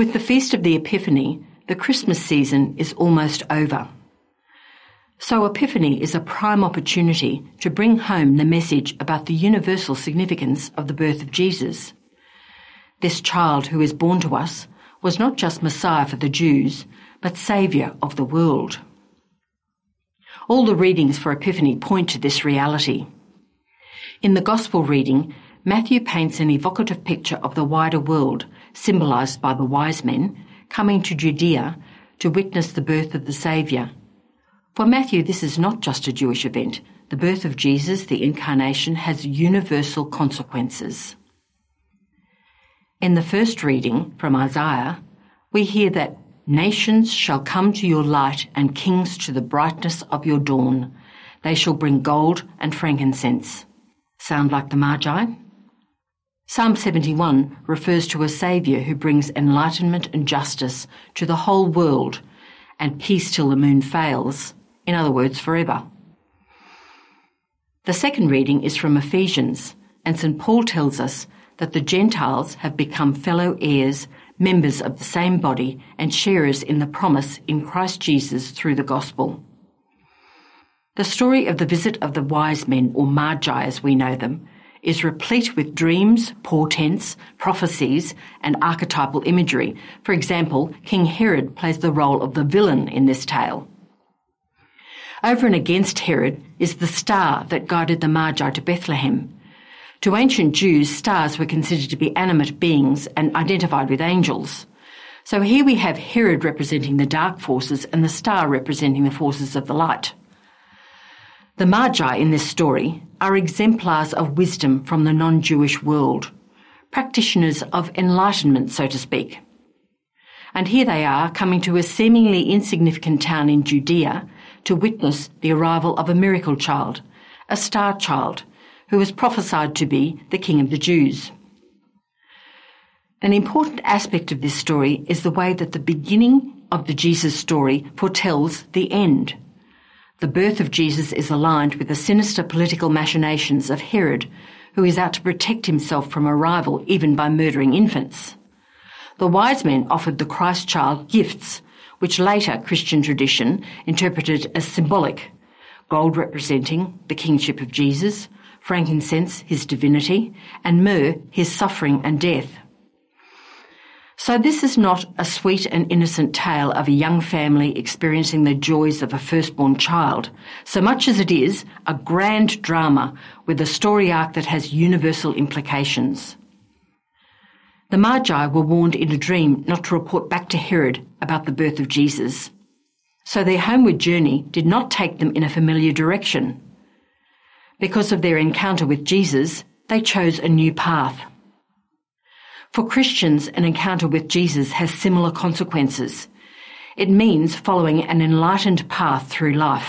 With the Feast of the Epiphany, the Christmas season is almost over. So Epiphany is a prime opportunity to bring home the message about the universal significance of the birth of Jesus. This child who is born to us was not just Messiah for the Jews, but Saviour of the world. All the readings for Epiphany point to this reality. In the Gospel reading, Matthew paints an evocative picture of the wider world, symbolised by the wise men, coming to Judea to witness the birth of the Saviour. For Matthew, this is not just a Jewish event. The birth of Jesus, the incarnation, has universal consequences. In the first reading from Isaiah, we hear that nations shall come to your light and kings to the brightness of your dawn. They shall bring gold and frankincense. Sound like the Magi? Psalm 71 refers to a Saviour who brings enlightenment and justice to the whole world and peace till the moon fails, in other words, forever. The second reading is from Ephesians, and St. Paul tells us that the Gentiles have become fellow heirs, members of the same body, and sharers in the promise in Christ Jesus through the gospel. The story of the visit of the wise men, or magi as we know them, is replete with dreams, portents, prophecies, and archetypal imagery. For example, King Herod plays the role of the villain in this tale. Over and against Herod is the star that guided the Magi to Bethlehem. To ancient Jews, stars were considered to be animate beings and identified with angels. So here we have Herod representing the dark forces and the star representing the forces of the light. The Magi in this story are exemplars of wisdom from the non Jewish world, practitioners of enlightenment, so to speak. And here they are coming to a seemingly insignificant town in Judea to witness the arrival of a miracle child, a star child, who was prophesied to be the King of the Jews. An important aspect of this story is the way that the beginning of the Jesus story foretells the end. The birth of Jesus is aligned with the sinister political machinations of Herod, who is out to protect himself from a rival even by murdering infants. The wise men offered the Christ child gifts, which later Christian tradition interpreted as symbolic gold representing the kingship of Jesus, frankincense his divinity, and myrrh his suffering and death. So this is not a sweet and innocent tale of a young family experiencing the joys of a firstborn child, so much as it is a grand drama with a story arc that has universal implications. The Magi were warned in a dream not to report back to Herod about the birth of Jesus. So their homeward journey did not take them in a familiar direction. Because of their encounter with Jesus, they chose a new path. For Christians, an encounter with Jesus has similar consequences. It means following an enlightened path through life.